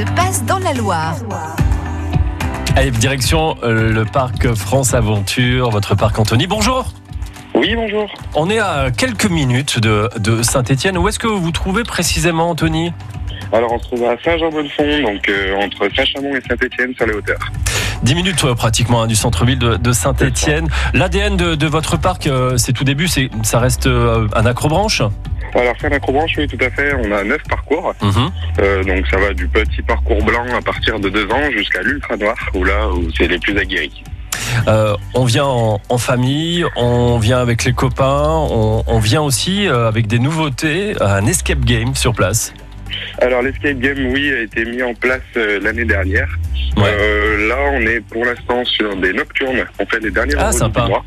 se passe dans la Loire. Allez, direction euh, le parc France Aventure, votre parc Anthony. Bonjour Oui, bonjour. On est à quelques minutes de, de Saint-Etienne. Où est-ce que vous vous trouvez précisément, Anthony? Alors, on se trouve à Saint-Jean-Bonnefond, donc euh, entre Saint-Chamond et Saint-Étienne sur les hauteurs. 10 minutes pratiquement hein, du centre-ville de, de Saint-Etienne. L'ADN de, de votre parc, euh, c'est tout début, c'est ça reste euh, un acrobranche Alors, c'est un acrobranche, oui, tout à fait. On a neuf parcours. Mhm. Euh, donc, ça va du petit parcours blanc à partir de deux ans jusqu'à l'ultra noir, où là, où c'est les plus aguerris. Euh, on vient en, en famille, on vient avec les copains, on, on vient aussi euh, avec des nouveautés, un escape game sur place. Alors, l'escape game, oui, a été mis en place euh, l'année dernière. Ouais. Euh, là, on est pour l'instant sur des nocturnes. On fait les derniers Ah, sympa. du mois.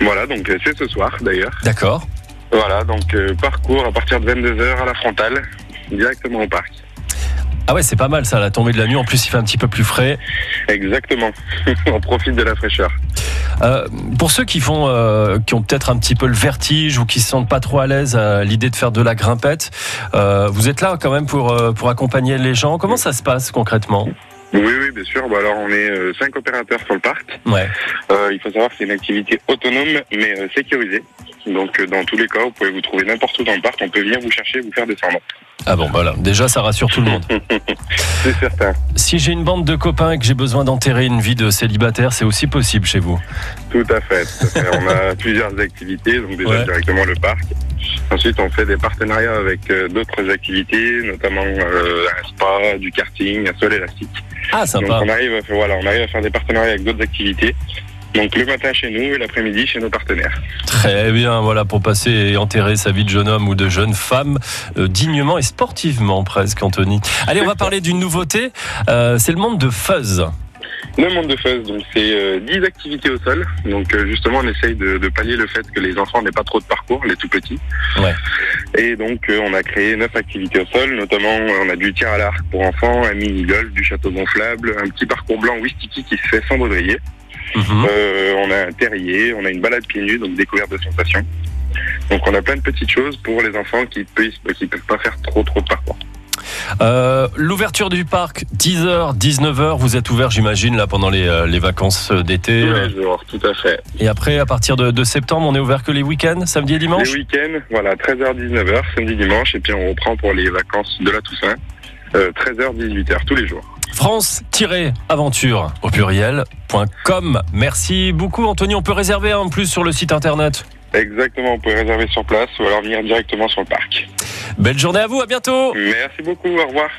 Voilà, donc euh, c'est ce soir d'ailleurs. D'accord. Voilà, donc parcours à partir de 22h à la frontale, directement au parc. Ah ouais, c'est pas mal ça, la tombée de la nuit. En plus, il fait un petit peu plus frais. Exactement. on profite de la fraîcheur. Euh, pour ceux qui font, euh, qui ont peut-être un petit peu le vertige ou qui se sentent pas trop à l'aise à l'idée de faire de la grimpette, euh, vous êtes là quand même pour pour accompagner les gens. Comment ça se passe concrètement? Oui, oui, bien sûr. Bon, alors, on est cinq opérateurs sur le parc. Ouais. Il faut savoir que c'est une activité autonome, mais sécurisée. Donc, euh, dans tous les cas, vous pouvez vous trouver n'importe où dans le parc. On peut venir vous chercher, vous faire descendre. Ah bon, voilà. Déjà, ça rassure tout le monde. C'est certain. Si j'ai une bande de copains et que j'ai besoin d'enterrer une vie de célibataire, c'est aussi possible chez vous. Tout à fait. tout à fait. On a plusieurs activités. Donc, déjà, Ouais. directement le parc. Ensuite, on fait des partenariats avec euh, d'autres activités, notamment euh, un spa, du karting, un sol élastique. Ah, Donc, sympa. on arrive, à voilà, on arrive à faire des partenariats avec d'autres activités. Donc, le matin chez nous et l'après-midi chez nos partenaires. Très bien, voilà, pour passer et enterrer sa vie de jeune homme ou de jeune femme euh, dignement et sportivement presque, Anthony. Allez, on va parler d'une nouveauté. Euh, c'est le monde de Fuzz. Le monde de Fuzz, donc c'est euh, 10 activités au sol. Donc euh, justement, on essaye de, de pallier le fait que les enfants n'aient pas trop de parcours, les tout petits. Ouais. Et donc euh, on a créé 9 activités au sol, notamment euh, on a du tir à l'arc pour enfants, un mini golf, du château gonflable, un petit parcours blanc Wistiki qui se fait sans baudrier. Mhm. Euh, on a un terrier, on a une balade pieds nus, donc découverte de sensations. Donc on a plein de petites choses pour les enfants qui peuvent qui peuvent pas faire trop trop de parcours. Euh, L'ouverture du parc, 10h, 19h, vous êtes ouvert, j'imagine, là pendant les, euh, les vacances d'été. Tous euh, les jours, tout à fait. Et après, à partir de, de septembre, on est ouvert que les week-ends, samedi et dimanche? Les week-ends, voilà, 13h, 19h, samedi, dimanche, et puis on reprend pour les vacances de la Toussaint, euh, 13h, 18h, tous les jours. France-aventure au pluriel.com. Merci beaucoup, Anthony. On peut réserver en plus sur le site internet. Exactement, vous pouvez réserver sur place ou alors venir directement sur le parc. Belle journée à vous, à bientôt. Merci beaucoup, au revoir.